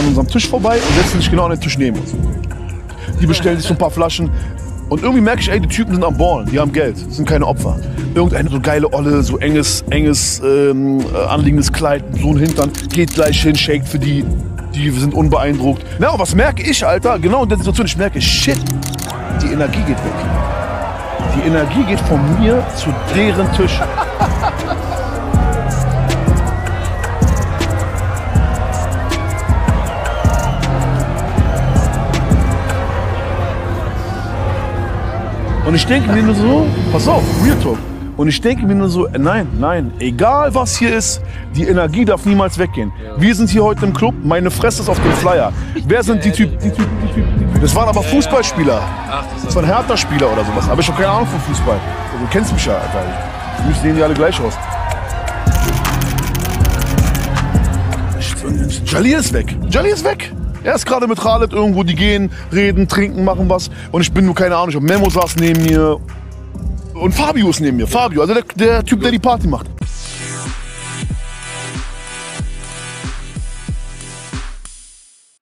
an unserem Tisch vorbei und setzen sich genau an den Tisch neben uns. Die bestellen sich so ein paar Flaschen. Und irgendwie merke ich, ey, die Typen sind am Ballen, die haben Geld, sind keine Opfer. Irgendeine so geile Olle, so enges, enges, ähm, äh, anliegendes Kleid, so ein Hintern, geht gleich hin, shakt für die, die sind unbeeindruckt. Na, und was merke ich, Alter? Genau in der Situation, ich merke, shit, die Energie geht weg. Die Energie geht von mir zu deren Tisch. Und ich denke mir nur so, pass auf, Real Talk. Und ich denke mir nur so, nein, nein, egal was hier ist, die Energie darf niemals weggehen. Wir sind hier heute im Club, meine Fresse ist auf dem Flyer. Wer sind die Typen? Die Typen, die Typen, die Typen. Das waren aber Fußballspieler. Das waren Hertha-Spieler oder sowas. Aber ich habe keine Ahnung von Fußball. Du kennst mich ja, Alter. Für mich sehen die alle gleich aus. Jalil ist weg. Jalil ist weg. Er ist gerade mit Khaled irgendwo, die gehen, reden, trinken, machen was. Und ich bin nur keine Ahnung, ich hab Memo saß neben mir. Und Fabio ist neben mir. Fabio, also der, der Typ, der die Party macht.